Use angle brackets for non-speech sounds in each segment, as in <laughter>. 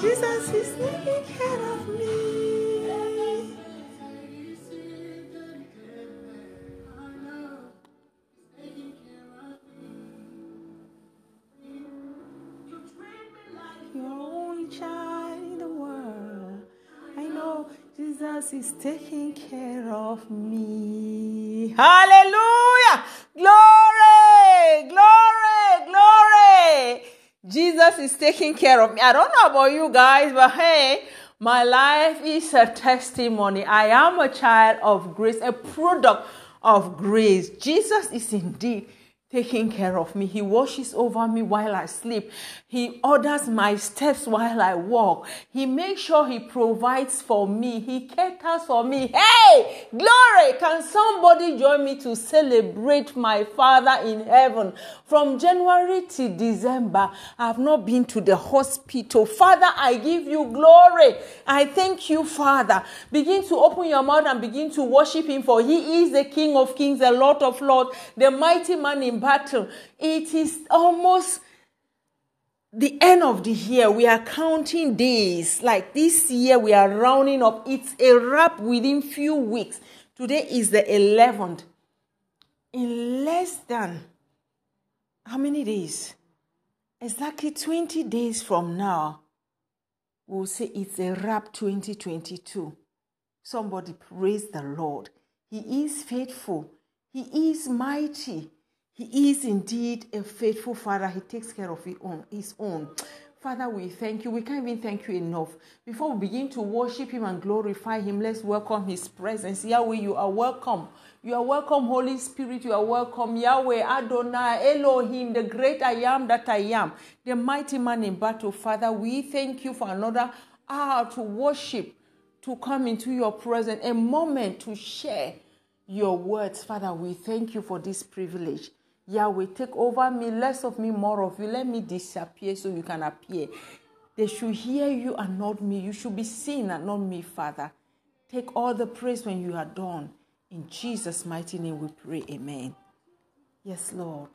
Jesus is taking care of me. Your only child in the world. I know Jesus is taking care of me. Hallelujah! Taking care of me. I don't know about you guys, but hey, my life is a testimony. I am a child of grace, a product of grace. Jesus is indeed taking care of me. He washes over me while I sleep. He orders my steps while I walk. He makes sure He provides for me. He caters for me. Hey, glory! Can somebody join me to celebrate my Father in heaven? From January to December, I have not been to the hospital. Father, I give you glory. I thank you, Father. Begin to open your mouth and begin to worship Him, for He is the King of kings, the Lord of lords, the mighty man in battle. It is almost the end of the year. We are counting days. Like this year, we are rounding up. It's a wrap within few weeks. Today is the 11th. In less than how many days? Exactly 20 days from now, we'll say it's a wrap 2022. Somebody praise the Lord. He is faithful. He is mighty. He is indeed a faithful father. He takes care of his own. Father, we thank you. We can't even thank you enough. Before we begin to worship him and glorify him, let's welcome his presence. Yahweh, you are welcome. You are welcome, Holy Spirit. You are welcome, Yahweh, Adonai, Elohim, the great I am that I am, the mighty man in battle. Father, we thank you for another hour to worship, to come into your presence, a moment to share your words. Father, we thank you for this privilege. Yahweh, take over me, less of me, more of you. Let me disappear so you can appear. They should hear you and not me. You should be seen and not me, Father. Take all the praise when you are done. In Jesus' mighty name we pray. Amen. Yes, Lord.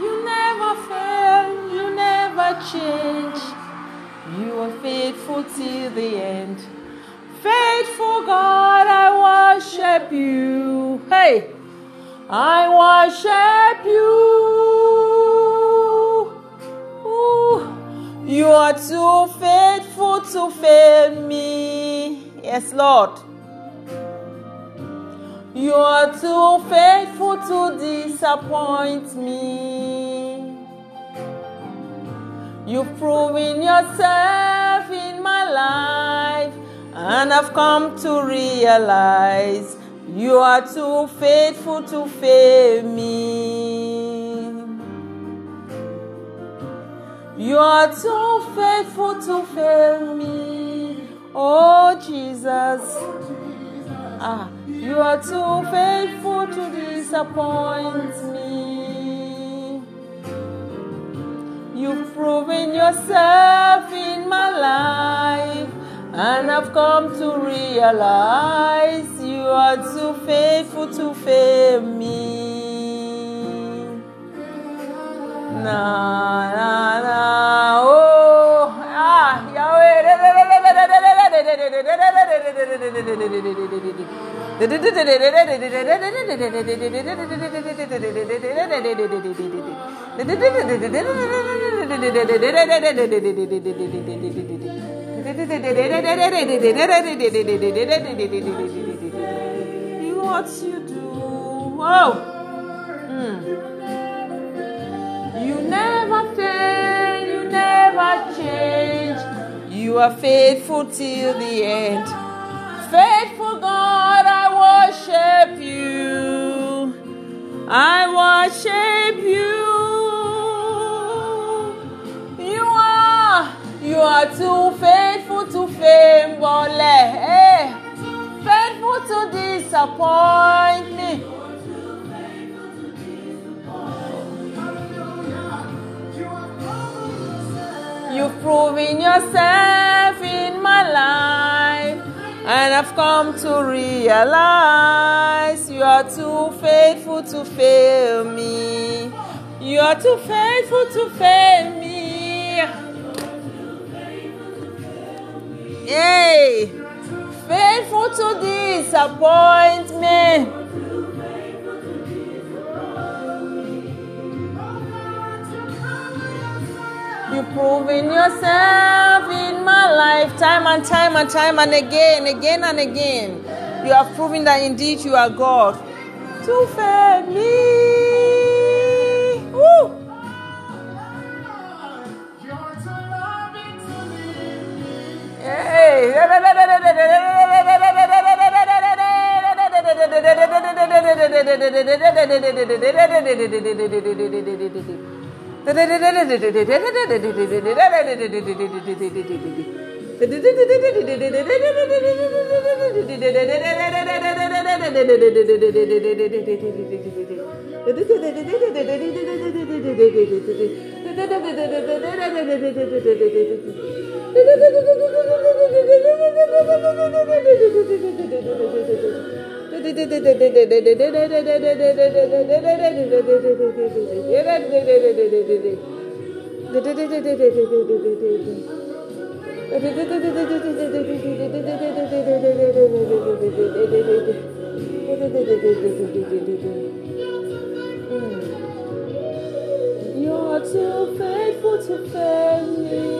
You never fail, you never change. You are faithful till the end. Faithful God, I worship you. Hey, I worship you. You are too faithful to fail me. Yes, Lord. You are too faithful to disappoint me. You've proven yourself in my life. And I've come to realize you are too faithful to fail me. You are too faithful to fail me. Oh Jesus. Ah, you are too faithful to disappoint me. You've proven yourself in my life. And I've come to realize you are too faithful to fail me. Na na na oh ah You what you do? Whoa. Mm. You never fail, you never change. You are faithful till the end. Faithful God, I worship you. I worship you. you. are too faithful Bole. Hey, eh, faithful to disappoint me. You've proven yourself in my life, and I've come to realize you are too faithful to fail me. You are too faithful to fail me. Hey, faithful to disappoint me. You've proven yourself in my life time and time and time and again, again and again. You have proven that indeed you are God. To fail me. Hey. You're too faithful to fail me.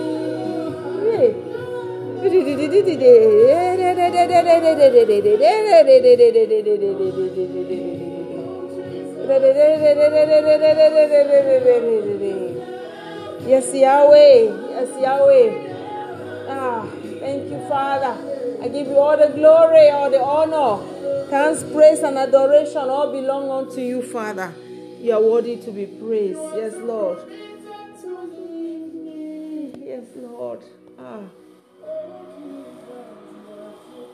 Yes, Yahweh. Yes, Yahweh. Ah, thank you, Father. I give you all the glory, all the honor. Thanks, praise, and adoration all belong unto you, Father. You are worthy to be praised. Yes, Lord. Yes, Lord. Ah.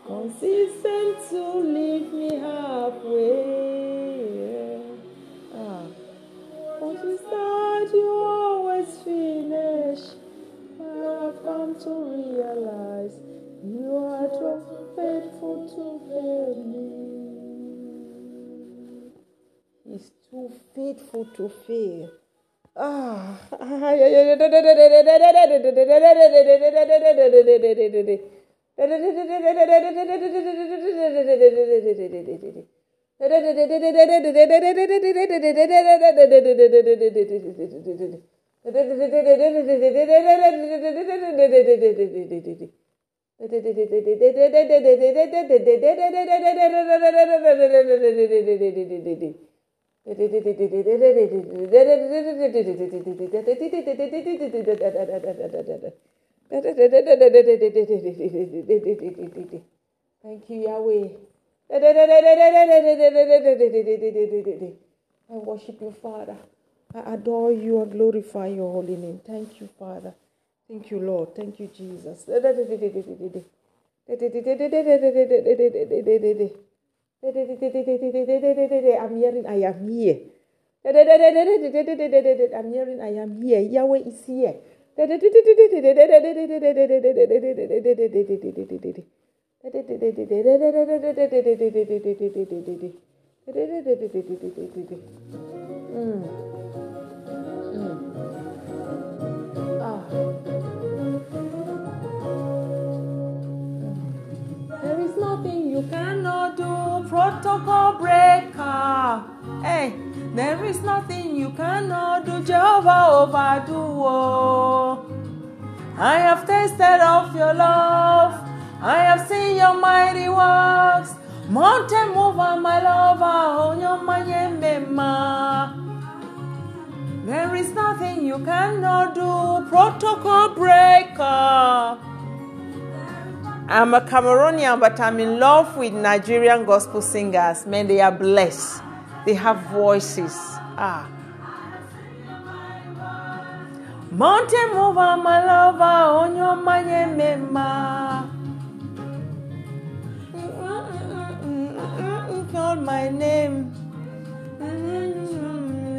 Consistent to leave me halfway. Ah. Once you start, you always finish. I've come to realize you are too faithful to fail me. He's too faithful to fail. Ah. <laughs> Thank you, Yahweh. I worship you, Father. I adore you. and glorify your holy name. Thank you, Father. Thank you, Lord. Thank you, Jesus. I'm hearing, I am here. I'm hearing, I am here. Yahweh is here. Mm. Mm. Protocol breaker. Hey, there is nothing you cannot do, Jehovah overdo. Oh. I have tasted of your love, I have seen your mighty works. Mountain mover, my lover, on your mama. There is nothing you cannot do, protocol breaker. I'm a Cameroonian, but I'm in love with Nigerian gospel singers. Man, they are blessed. They have voices. Ah. Mountain mover, my lover, on your money, mema. Call my name,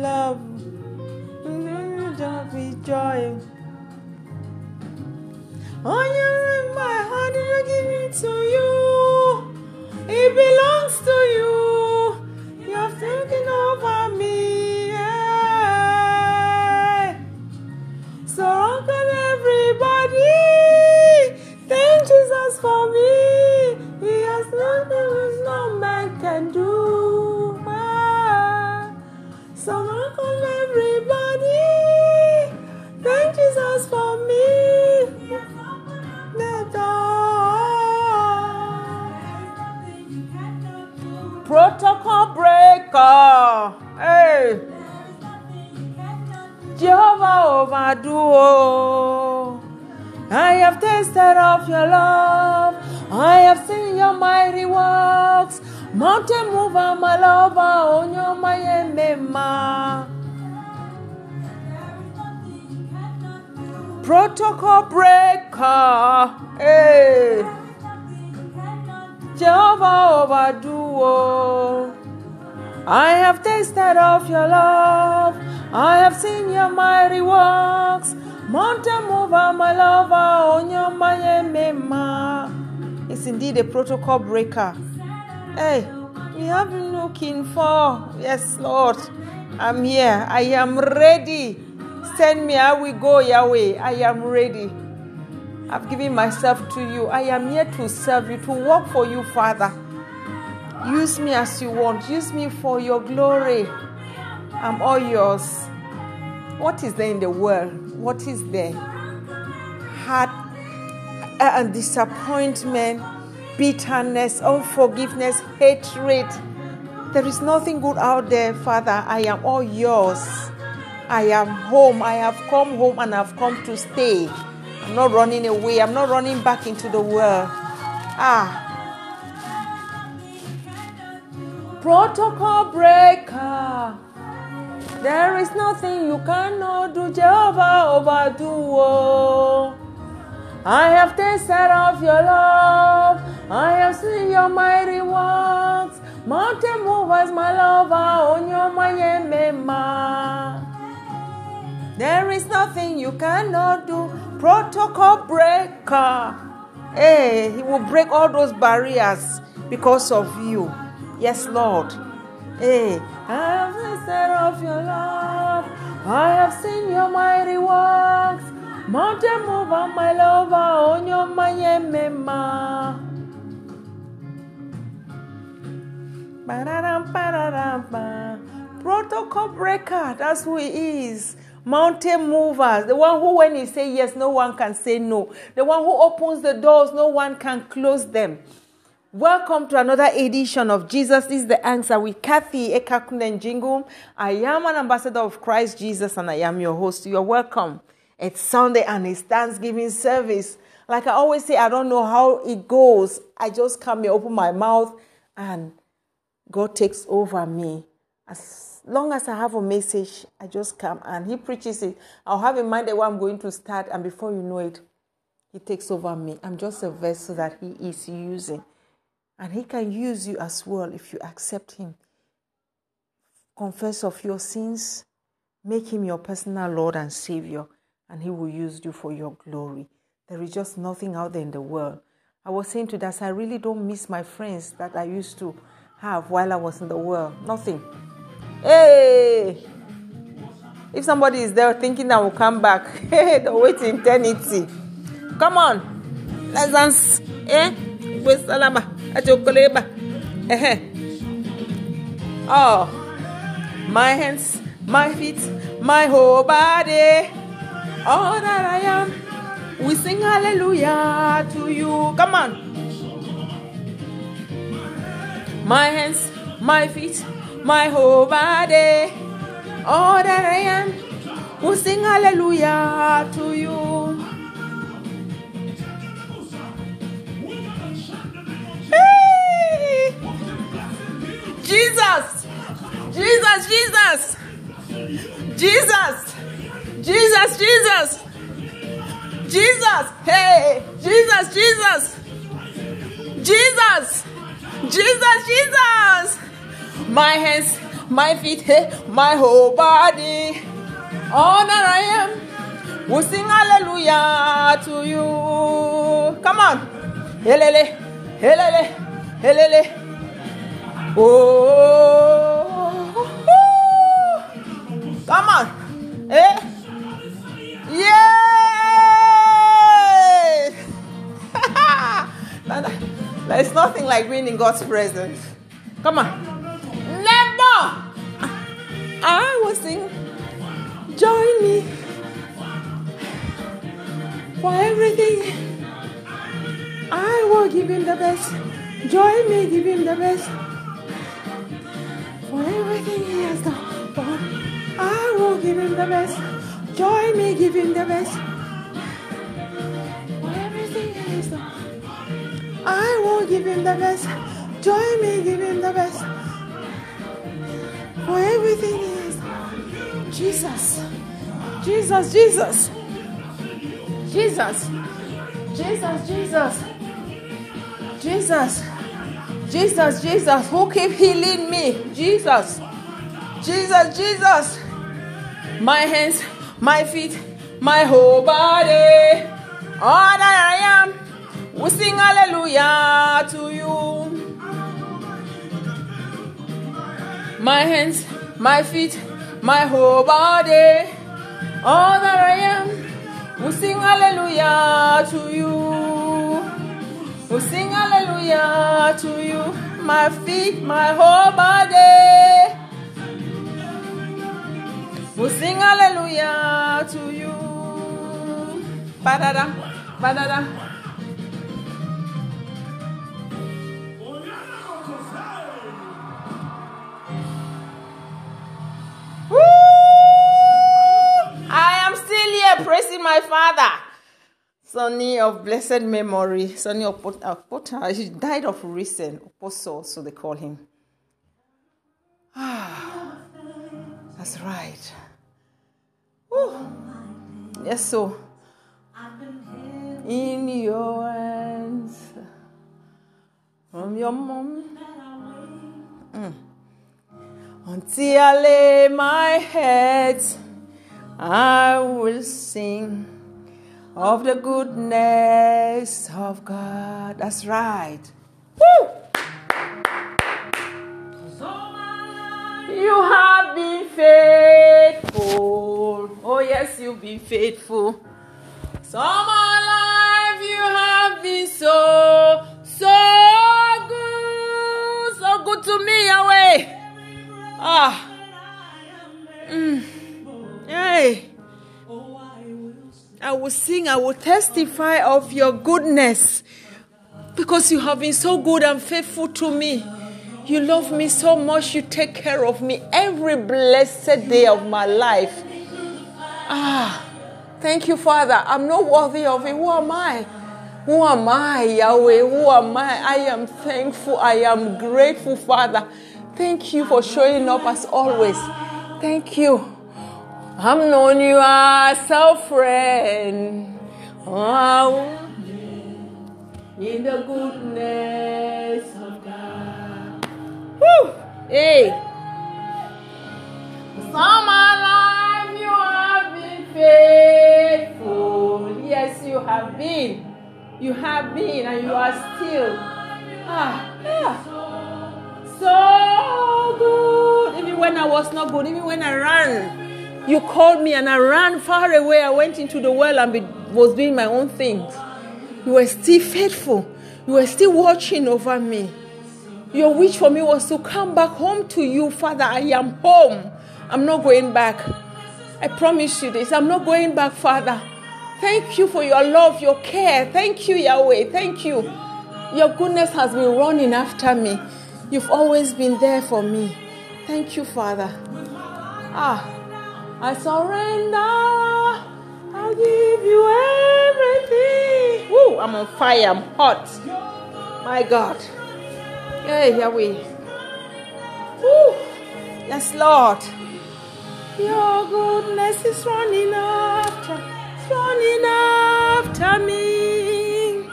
love, don't be joy. Oh, you're in my heart, to you. It belongs to you. You have taken over me. So uncle everybody, thank Jesus for me. He has no man can do. So uncle everybody, thank Jesus for Protocol breaker. Hey. Jehovah overdo. I have tasted of your love. I have seen your mighty works. Mountain mover, my lover, on your mema. Protocol breaker. Hey. Jehovah overdo. I have tasted of your love. I have seen your mighty works. Mountain mover, my lover, Onyoma mema. It's indeed a protocol breaker. Hey, we have been looking for. Yes, Lord. I'm here. I am ready. Send me. I will go, Yahweh. I am ready. I've given myself to you. I am here to serve you, to work for you, Father. Use me as you want. Use me for your glory. I'm all yours. What is there in the world? What is there? Heart uh, and disappointment, bitterness, unforgiveness, hatred. There is nothing good out there, Father. I am all yours. I am home. I have come home and I've come to stay. I'm not running away. I'm not running back into the world. Ah, protocol breaker. There is nothing you cannot do, Jehovah overdo. oh. I have tasted of your love. I have seen your mighty works. Mountain movers, my lover, on your mema. There is nothing you cannot do. Protocol breaker. Hey, he will break all those barriers because of you. Yes, Lord. Hey, I have tasted of your love. I have seen your mighty works. Mountain mover, my lover, on your ba. Protocol breaker, that's who he is. Mountain movers, the one who, when he say yes, no one can say no. The one who opens the doors, no one can close them. Welcome to another edition of Jesus is the Answer with Kathy Ekakunen Jingum. I am an ambassador of Christ Jesus and I am your host. You're welcome. It's Sunday and it's Thanksgiving service. Like I always say, I don't know how it goes. I just come here, open my mouth, and God takes over me. As long as I have a message, I just come and He preaches it. I'll have in mind the way I'm going to start, and before you know it, He takes over me. I'm just a vessel that He is using. And He can use you as well if you accept Him. Confess of your sins, make Him your personal Lord and Savior, and He will use you for your glory. There is just nothing out there in the world. I was saying to that, I really don't miss my friends that I used to have while I was in the world. Nothing. Hey! If somebody is there thinking I will come back, <laughs> hey, don't wait eternity. Come on. Let's dance. Eh? With salama. Ajokoleba. Eh. Oh. My hands, my feet, my whole body. All that I am. We sing hallelujah to you. Come on. My hands, my feet, my whole body. All that I am. We sing hallelujah to you. Hey! Jesus! Jesus, Jesus! Jesus! Jesus, Jesus. Jesus. Hey, Jesus, Jesus. Jesus. Jesus, Jesus. My hands, my feet, my whole body. All that I am will sing hallelujah to you. Come on. Helele, helele, helele. Oh, come on. Eh? Yay! <laughs> There's nothing like being in God's presence. Come on. For everything. I will give him the best. Join me, give him the best. For everything he has done for I will give him the best. Join me, give him the best. For everything he has done, I will give him the best. Join me, give him the best. For everything he has done. Jesus, Jesus, Jesus, Jesus, Jesus, Jesus, Jesus. Jesus, Jesus, who keep healing me? Jesus, Jesus, Jesus. My hands, my feet, my whole body, all that I am, we sing hallelujah to you. My hands, my feet, my whole body, all that I am, we sing hallelujah to you. We sing hallelujah to you, my feet, my whole body. We sing hallelujah to you. Ba-da-da, ba-da-da. Sonny of blessed memory, Sonny of Pota, he died of recent, Apostle, so they call him. Ah, that's right. Woo. Yes, so in your hands from your mom mm. until I lay my head, I will sing of the goodness of God. That's right. Woo! You have been faithful. Oh, yes, you've been faithful. So my life, you have been so, so good. So good to me, Yahweh. Ah. Mm. Hey. I will sing, I will testify of your goodness because you have been so good and faithful to me. You love me so much, you take care of me every blessed day of my life. Ah, thank you, Father. I'm not worthy of it. Who am I? Who am I, Yahweh? Who am I? I am thankful. I am grateful, Father. Thank you for showing up as always. Thank you. I've known you as a friend. Oh, in the goodness of God. Woo! Hey! All my life you have been faithful. Yes, you have been. You have been and you are still. Ah, yeah. So good. Even when I was not good, even when I ran, you called me and I ran far away. I went into the well and be, was doing my own things. You were still faithful. You were still watching over me. Your wish for me was to come back home to you, Father. I am home. I'm not going back. I promise you this. I'm not going back, Father. Thank you for your love, your care. Thank you, Yahweh. Thank you. Your goodness has been running after me. You've always been there for me. Thank you, Father. Ah, I surrender. I'll give you everything. Woo, I'm on fire. I'm hot. My God. Hey, Yahweh. Woo. Yes, Lord. Your goodness is running after, running after me.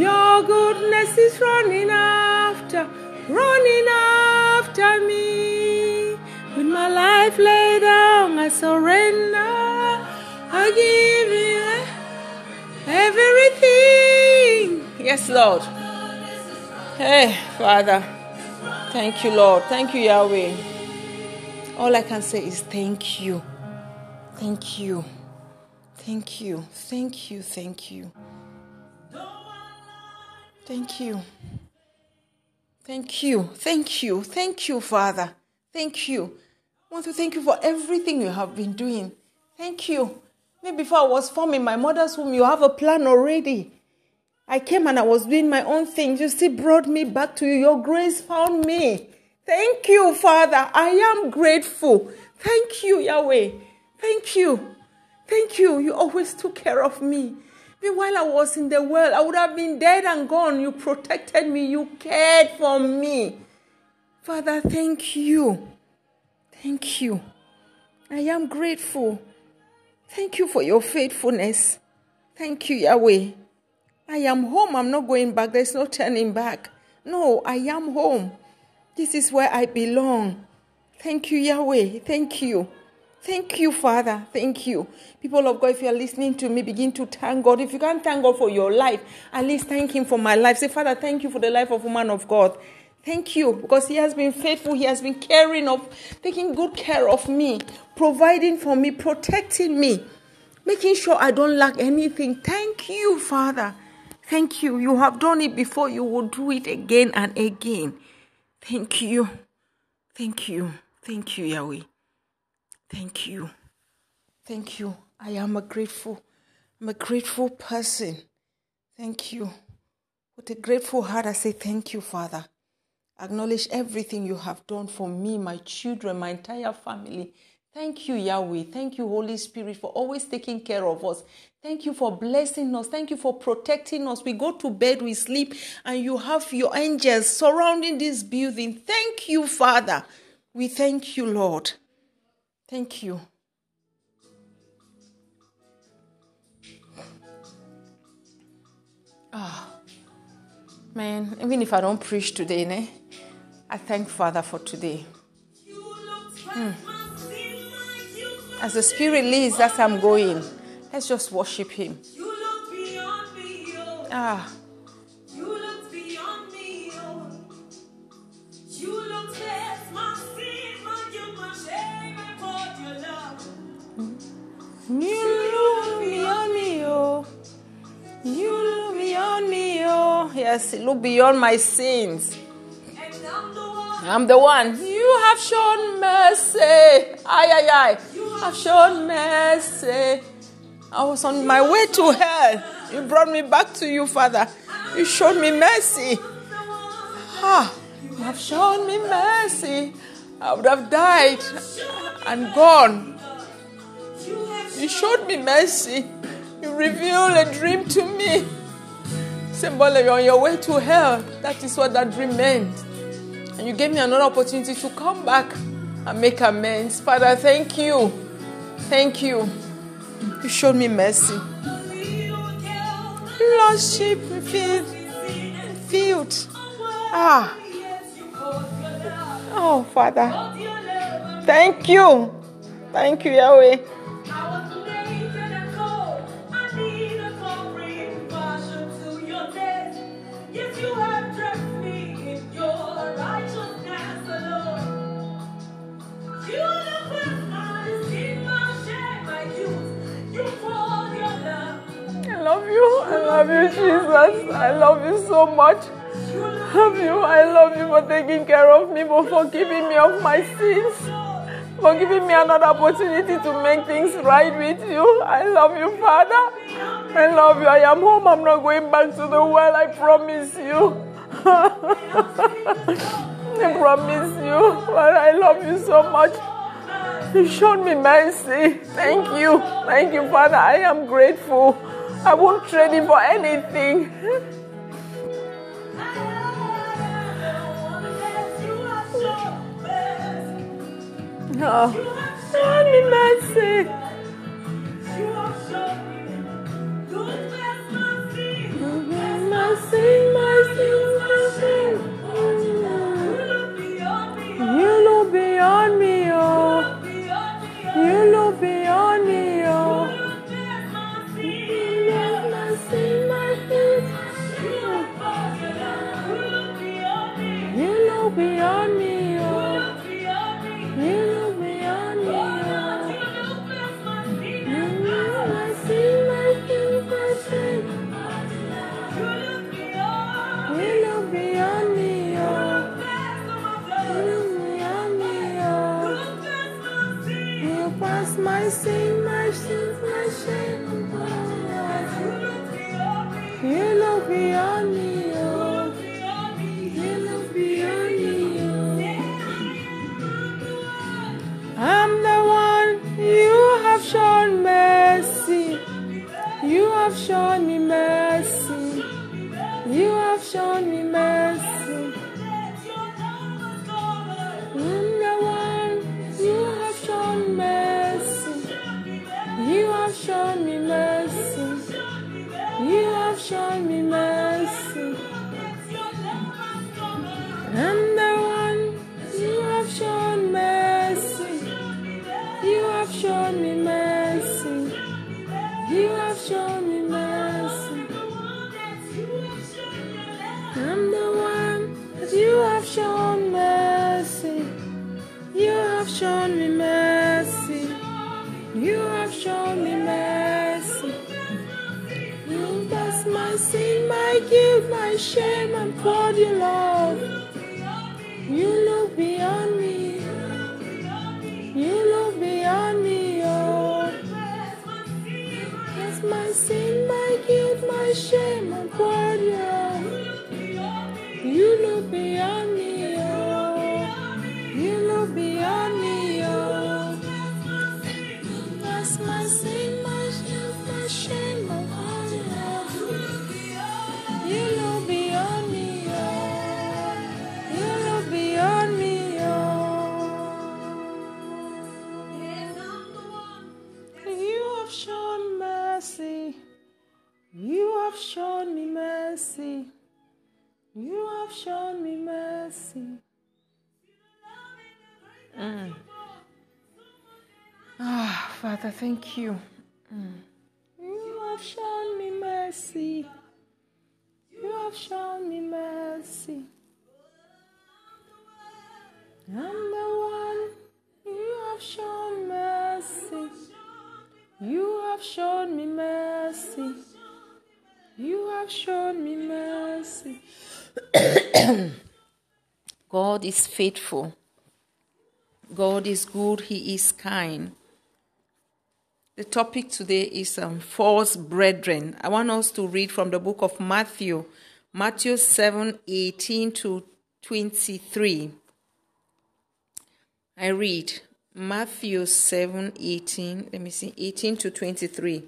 Your goodness is running after, running after me. My life laid down, I surrender. I give you everything. Yes, Lord. Hey, Father. Thank you, Lord. Thank you, Yahweh. All I can say is thank you. Thank you. Thank you. Thank you. Thank you. Thank you. Thank you. Thank you. Thank you, Father. Thank you. I want to thank you for everything you have been doing. Thank you. Maybe before I was forming my mother's womb, you have a plan already. I came and I was doing my own thing. You still brought me back to you. Your grace found me. Thank you, Father. I am grateful. Thank you, Yahweh. Thank you. Thank you. You always took care of me. Even while I was in the world, I would have been dead and gone. You protected me. You cared for me. Father, thank you. Thank you. I am grateful. Thank you for your faithfulness. Thank you, Yahweh. I am home. I'm not going back. There's no turning back. No, I am home. This is where I belong. Thank you, Yahweh. Thank you. Thank you, Father. Thank you. People of God, if you are listening to me, begin to thank God. If you can't thank God for your life, at least thank Him for my life. Say, Father, thank you for the life of a man of God. Thank you because He has been faithful. He has been caring of, taking good care of me, providing for me, protecting me, making sure I don't lack anything. Thank you, Father. Thank you. You have done it before. You will do it again and again. Thank you. Thank you. Thank you, Yahweh. Thank you. Thank you. I am a grateful, I'm a grateful person. Thank you. With a grateful heart, I say thank you, Father. Acknowledge everything you have done for me, my children, my entire family. Thank you, Yahweh. Thank you, Holy Spirit, for always taking care of us. Thank you for blessing us. Thank you for protecting us. We go to bed, we sleep, and you have your angels surrounding this building. Thank you, Father. We thank you, Lord. Thank you. Ah, man, even if I don't preach today, ne, I thank Father for today. Hmm. As the Spirit leads, that's I'm going. Let's just worship Him. You look beyond me, yo. Ah. You look beyond me. You look beyond me. Yes, look beyond my sins. I'm the one. You have shown mercy. Ay, ay, ay. You have shown mercy. I was on my way to hell. You brought me back to you, Father. You showed me mercy. Ah, you have shown me mercy. I would have died and gone. You showed me mercy. You revealed a dream to me. Symbol, you're on your way to hell. That is what that dream meant. And you gave me another opportunity to come back and make amends. Father, thank you. Thank you. You showed me mercy. Lost sheep field. field. Ah. Oh, Father. Thank you. Thank you, Yahweh. Love you. I love you, Jesus. I love you so much. I love you. I love you for taking care of me, for forgiving me of my sins, for giving me another opportunity to make things right with you. I love you, Father. I love you. I am home. I'm not going back to the world. I promise you. <laughs> I promise you. But I love you so much. You showed me mercy. Thank you. Thank you, Father. I am grateful. I won't trade him for anything. Oh, show me mercy. Mercy, mercy, have shown me mercy. You have shown me mercy. You have shown mercy. You have shown me mercy. You have shown me mercy. You have shown me mercy. You have shown me mercy. Mm. Ah, Father, thank you. Mm. You have shown me mercy. You have shown me mercy. I'm the one you have shown mercy. You have shown me mercy. You have shown me mercy. <coughs> God is faithful. God is good. He is kind. The topic today is um, false brethren. I want us to read from the book of Matthew, Matthew 7 18 to 23. I read Matthew 7 18, let me see, 18 to 23.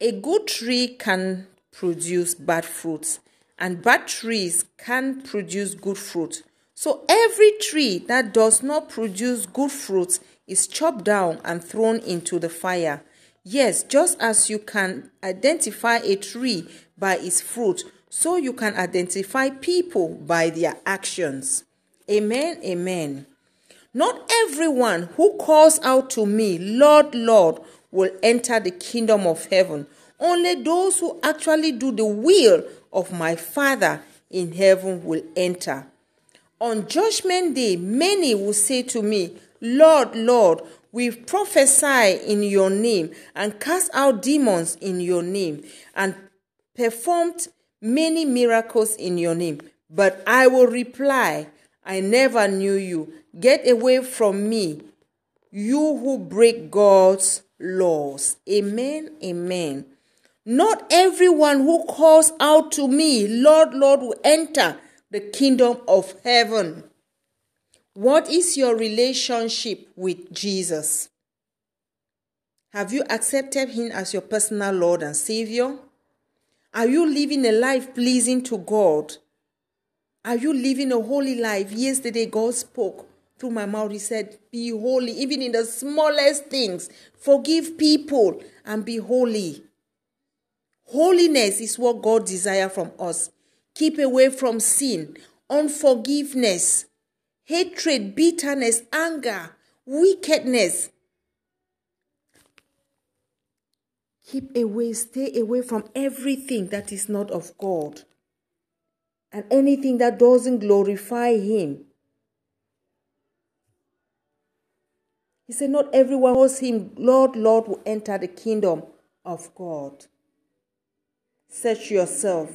A good tree can produce bad fruits, and bad trees can produce good fruit. So every tree that does not produce good fruit is chopped down and thrown into the fire. Yes, just as you can identify a tree by its fruit, so you can identify people by their actions. Amen. Amen. Not everyone who calls out to me, Lord, Lord, will enter the kingdom of heaven. Only those who actually do the will of my Father in heaven will enter. On judgment day, many will say to me, Lord, Lord, we prophesy in your name and cast out demons in your name and performed many miracles in your name. But I will reply, I never knew you. Get away from me, you who break God's laws. Amen. Amen. Not everyone who calls out to me, Lord, Lord, will enter the kingdom of heaven. What is your relationship with Jesus? Have you accepted Him as your personal Lord and Savior? Are you living a life pleasing to God? Are you living a holy life? Yesterday, God spoke through my mouth. He said, Be holy, even in the smallest things. Forgive people and be holy. Holiness is what God desires from us. Keep away from sin, unforgiveness, hatred, bitterness, anger, wickedness. Keep away, stay away from everything that is not of God and anything that doesn't glorify Him. He said, Not everyone who calls Him Lord, Lord will enter the kingdom of God. Search yourself.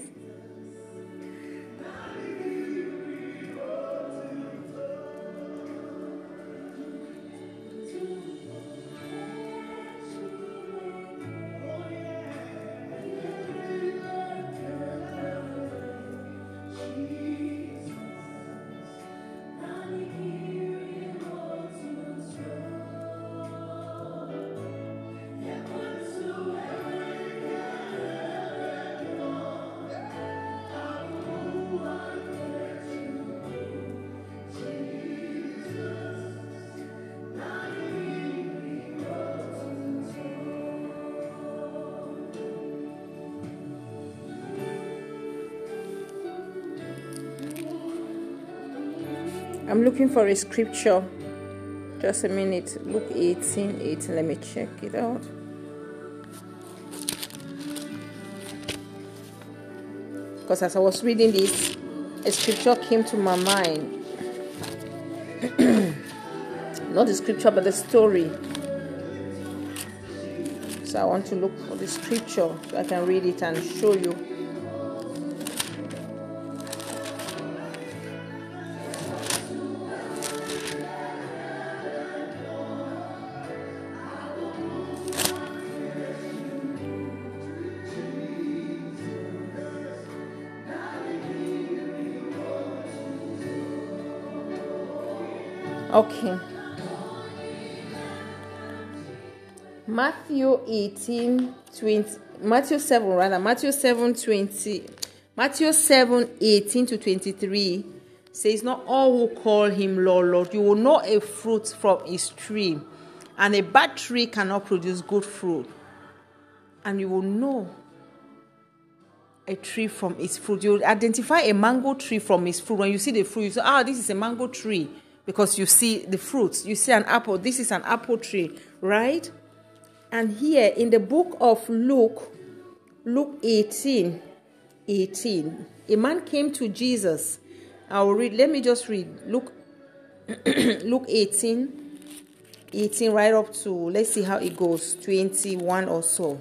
Looking for a scripture. Just a minute. Luke 18 18. Let me check it out. Because as I was reading this, a scripture came to my mind. <clears throat> Not the scripture, but the story. So I want to look for the scripture so I can read it and show you. Okay. Matthew 18, 20, Matthew 7, rather, Matthew 7, 20, Matthew 7, 18 to 23 says, Not all who call him Lord, Lord, you will know a fruit from his tree, and a bad tree cannot produce good fruit. And you will know a tree from its fruit. You will identify a mango tree from its fruit. When you see the fruit, you say, Ah, this is a mango tree because you see the fruits. You see an apple. This is an apple tree, right? And here in the book of Luke, Luke 18, 18, a man came to Jesus. I will read, let me just read Luke, <clears throat> Luke 18, 18, right up to, let's see how it goes, 21 or so.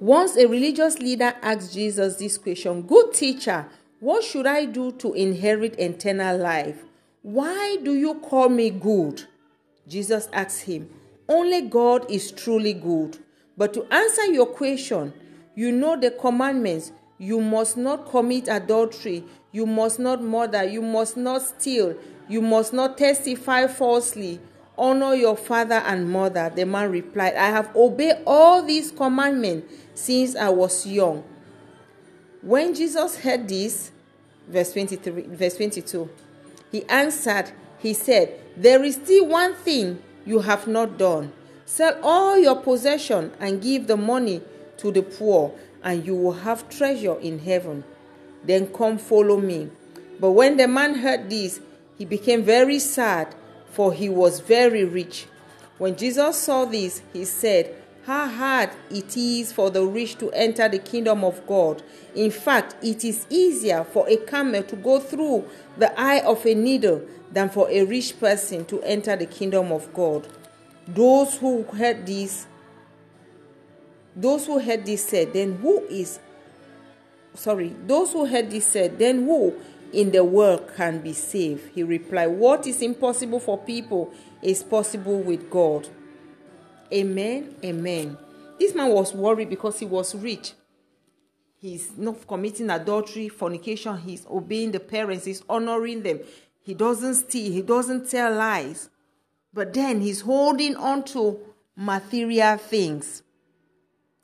Once a religious leader asked Jesus this question Good teacher, what should I do to inherit eternal life? Why do you call me good? Jesus asked him. Only God is truly good. But to answer your question, you know the commandments. You must not commit adultery. You must not murder. You must not steal. You must not testify falsely. Honor your father and mother. The man replied, I have obeyed all these commandments since I was young. When Jesus heard this, verse 23, verse 22, he answered, He said, There is still one thing you have not done. Sell all your possession and give the money to the poor, and you will have treasure in heaven. Then come follow me. But when the man heard this, he became very sad, for he was very rich. When Jesus saw this, he said, How hard it is for the rich to enter the kingdom of God. In fact, it is easier for a camel to go through the eye of a needle than for a rich person to enter the kingdom of God. Those who heard this, those who heard this said, then who is sorry, those who heard this said, then who in the world can be saved? He replied, What is impossible for people is possible with God. Amen. Amen. This man was worried because he was rich. He's not committing adultery, fornication. He's obeying the parents. He's honoring them. He doesn't steal. He doesn't tell lies. But then he's holding on to material things.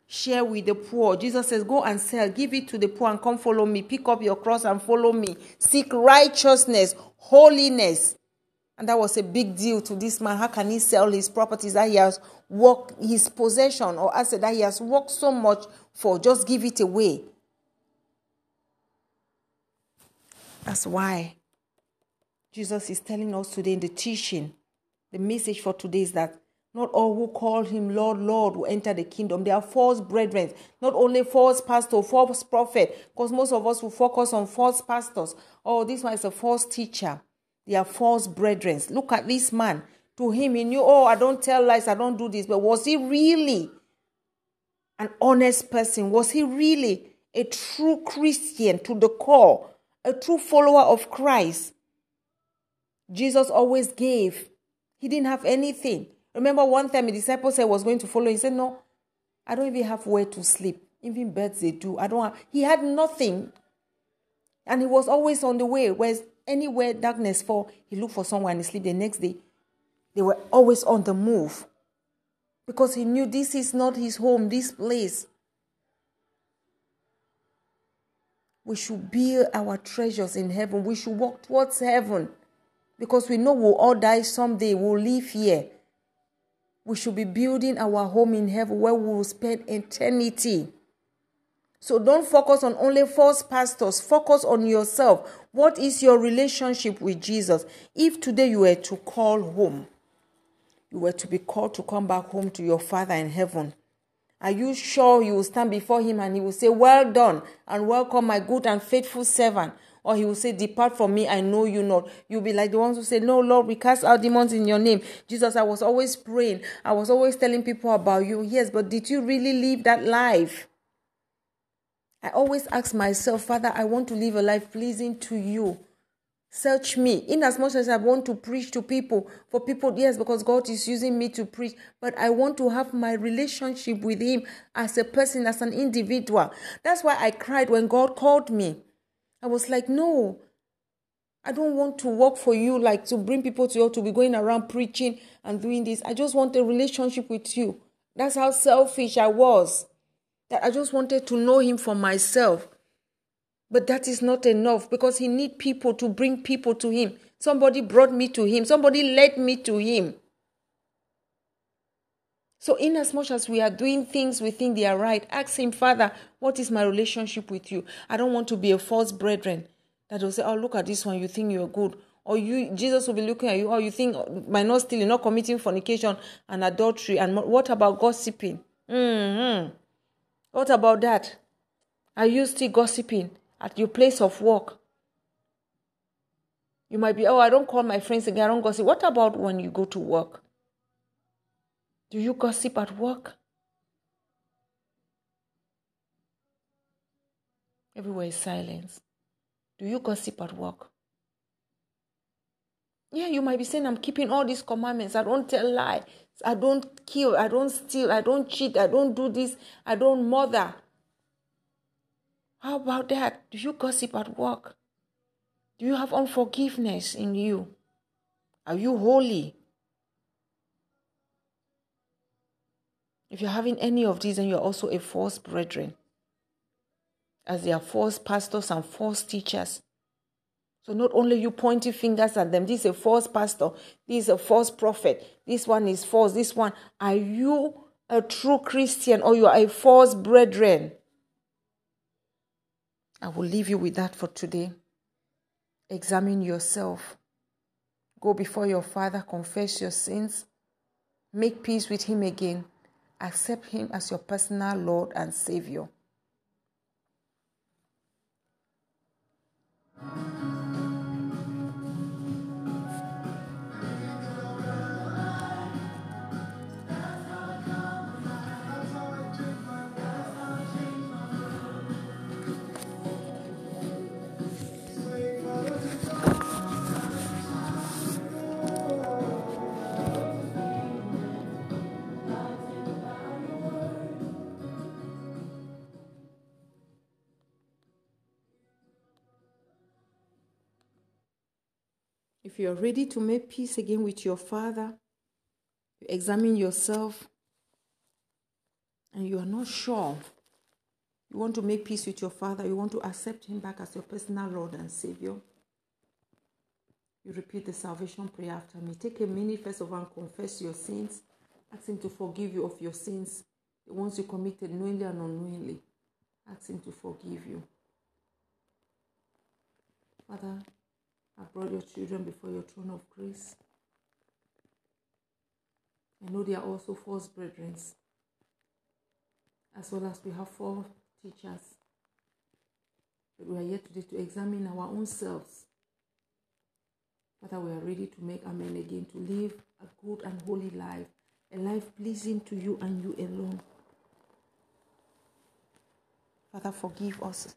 Share with the poor. Jesus says, Go and sell, give it to the poor, and come follow me. Pick up your cross and follow me. Seek righteousness, holiness. And that was a big deal to this man. How can he sell his properties that he has worked, his possession or asset that he has worked so much for? Just give it away. That's why Jesus is telling us today in the teaching, the message for today is that not all who call him Lord, Lord will enter the kingdom. They are false brethren, not only false pastor, false prophet, because most of us will focus on false pastors. Oh, this one is a false teacher. They are false brethren. Look at this man. To him, he knew, oh, I don't tell lies, I don't do this. But was he really an honest person? Was he really a true Christian to the core, a true follower of Christ? Jesus always gave. He didn't have anything. Remember one time a disciple said was going to follow. He said, No, I don't even have where to sleep. Even birds they do. I don't have he had nothing. And he was always on the way. Whereas anywhere darkness fall, he looked for someone and he sleep the next day. They were always on the move. Because he knew this is not his home, this place. We should build our treasures in heaven. We should walk towards heaven. Because we know we'll all die someday. We'll live here. We should be building our home in heaven where we will spend eternity. So don't focus on only false pastors. Focus on yourself. What is your relationship with Jesus? If today you were to call home, you were to be called to come back home to your Father in heaven. Are you sure you will stand before Him and He will say, Well done and welcome, my good and faithful servant? Or He will say, Depart from me, I know you not. You'll be like the ones who say, No, Lord, we cast out demons in your name. Jesus, I was always praying. I was always telling people about you. Yes, but did you really live that life? I always ask myself, Father, I want to live a life pleasing to you. Search me. In as much as I want to preach to people, for people, yes, because God is using me to preach, but I want to have my relationship with Him as a person, as an individual. That's why I cried when God called me. I was like, no, I don't want to work for you, like to bring people to you, to be going around preaching and doing this. I just want a relationship with you. That's how selfish I was that I just wanted to know him for myself. But that is not enough because he need people to bring people to him. Somebody brought me to him. Somebody led me to him. So, in as much as we are doing things we think they are right, ask him, Father, what is my relationship with you? I don't want to be a false brethren that will say, Oh, look at this one, you think you're good. Or you Jesus will be looking at you, or you think by not stealing, not committing fornication and adultery. And what about gossiping? Mm-hmm. What about that? Are you still gossiping at your place of work? You might be, oh, I don't call my friends again, I don't gossip. What about when you go to work? Do you gossip at work? Everywhere is silence. Do you gossip at work? Yeah, you might be saying, I'm keeping all these commandments. I don't tell lies. I don't kill. I don't steal. I don't cheat. I don't do this. I don't murder. How about that? Do you gossip at work? Do you have unforgiveness in you? Are you holy? If you're having any of these, then you're also a false brethren. As they are false pastors and false teachers. So not only you pointing fingers at them, this is a false pastor, this is a false prophet, this one is false, this one. Are you a true Christian or you are a false brethren? I will leave you with that for today. Examine yourself. Go before your Father, confess your sins, make peace with Him again, accept Him as your personal Lord and Savior. If you are ready to make peace again with your Father, you examine yourself, and you are not sure, you want to make peace with your Father, you want to accept Him back as your personal Lord and Savior, You repeat the salvation prayer after me. Take a minute first of all and confess your sins. Ask Him to forgive you of your sins, the ones you committed knowingly and unknowingly. Ask Him to forgive you. Father, brought your children before your throne of grace. I know they are also false brethren, as well as we have four teachers. But we are here today to examine our own selves. Father, we are ready to make amen again, to live a good and holy life, a life pleasing to you and you alone. Father, forgive us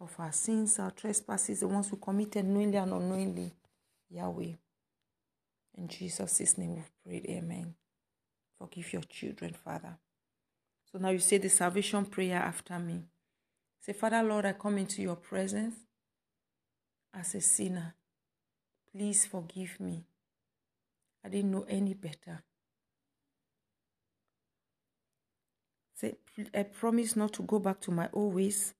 of our sins, our trespasses, the ones we committed knowingly and unknowingly. Yahweh. In Jesus' name we've prayed. Amen. Forgive your children, Father. So now you say the salvation prayer after me. Say, Father, Lord, I come into your presence as a sinner. Please forgive me. I didn't know any better. Say, I promise not to go back to my old ways.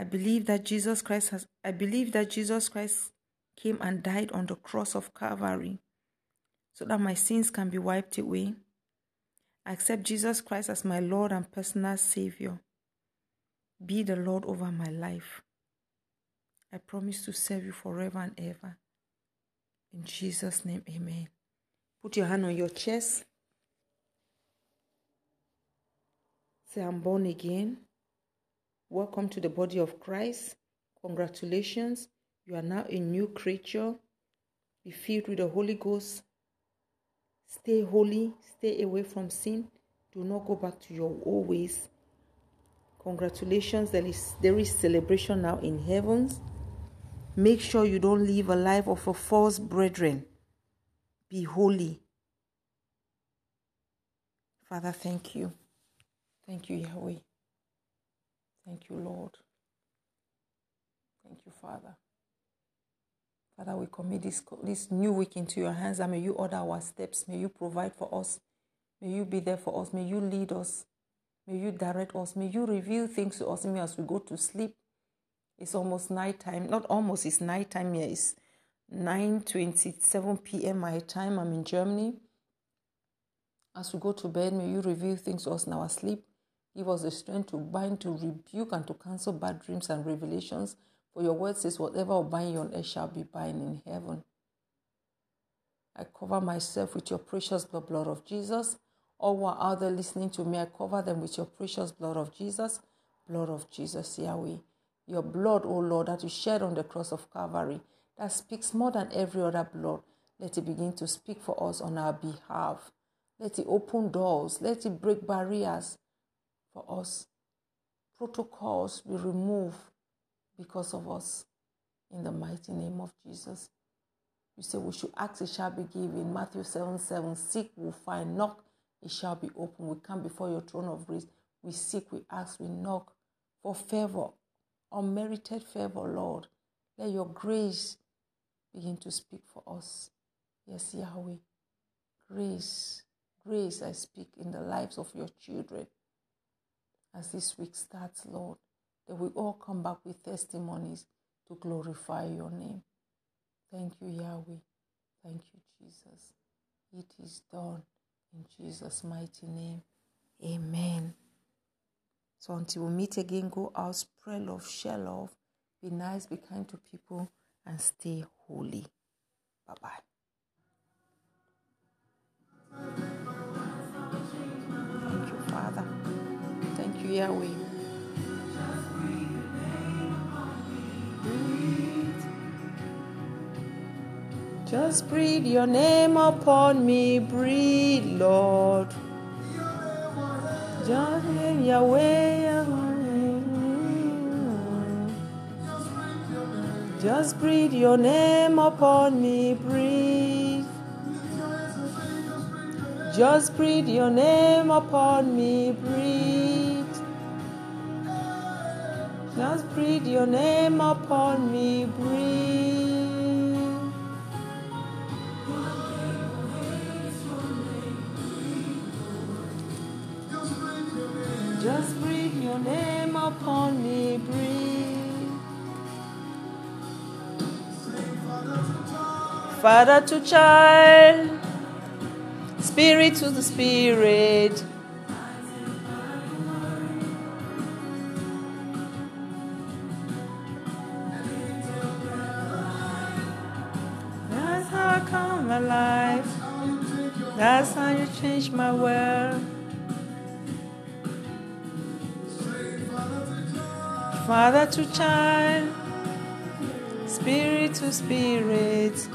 I believe that Jesus Christ has I believe that Jesus Christ came and died on the cross of Calvary so that my sins can be wiped away. I accept Jesus Christ as my Lord and personal Savior. Be the Lord over my life. I promise to serve you forever and ever. In Jesus' name, amen. Put your hand on your chest. Say, I'm born again. Welcome to the body of Christ. Congratulations. You are now a new creature. Be filled with the Holy Ghost. Stay holy. Stay away from sin. Do not go back to your old ways. Congratulations. There is, there is celebration now in heavens. Make sure you don't live a life of a false brethren. Be holy. Father, thank you. Thank you, Yahweh. Thank you, Lord. Thank you, Father. Father, we commit this, this new week into your hands and may you order our steps. May you provide for us. May you be there for us. May you lead us. May you direct us. May you reveal things to us as we go to sleep. It's almost night time. Not almost, it's night time here. It's 9.27 p.m. my time. I'm in Germany. As we go to bed, may you reveal things to us in our sleep. Give us the strength to bind, to rebuke, and to cancel bad dreams and revelations. For your word says, whatever will bind on earth shall be bound in heaven. I cover myself with your precious blood, blood of Jesus. All who are out there listening to me, I cover them with your precious blood of Jesus, blood of Jesus, Yahweh. Your blood, O Lord, that you shed on the cross of Calvary, that speaks more than every other blood. Let it begin to speak for us on our behalf. Let it open doors. Let it break barriers for us. Protocols we remove because of us. In the mighty name of Jesus. You say we should ask, it shall be given. Matthew 7 7. Seek, we find. Knock, it shall be open. We come before your throne of grace. We seek, we ask, we knock for favor, unmerited favor, Lord. Let your grace begin to speak for us. Yes, Yahweh. Grace, grace I speak in the lives of your children as this week starts, Lord, that we all come back with testimonies to glorify your name. Thank you, Yahweh. Thank you, Jesus. It is done in Jesus' mighty name. Amen. So until we meet again, go out, spread love, share love, be nice, be kind to people, and stay holy. Bye bye. Yahweh. Just breathe your name upon me, breathe, Lord. Just name Yahweh. Just breathe your name upon me, breathe. Just breathe your name upon me, breathe. Just breathe your name upon me, breathe. Just breathe your name upon me, breathe. Father to child, Spirit to the Spirit. My world. Father to child, Spirit to Spirit.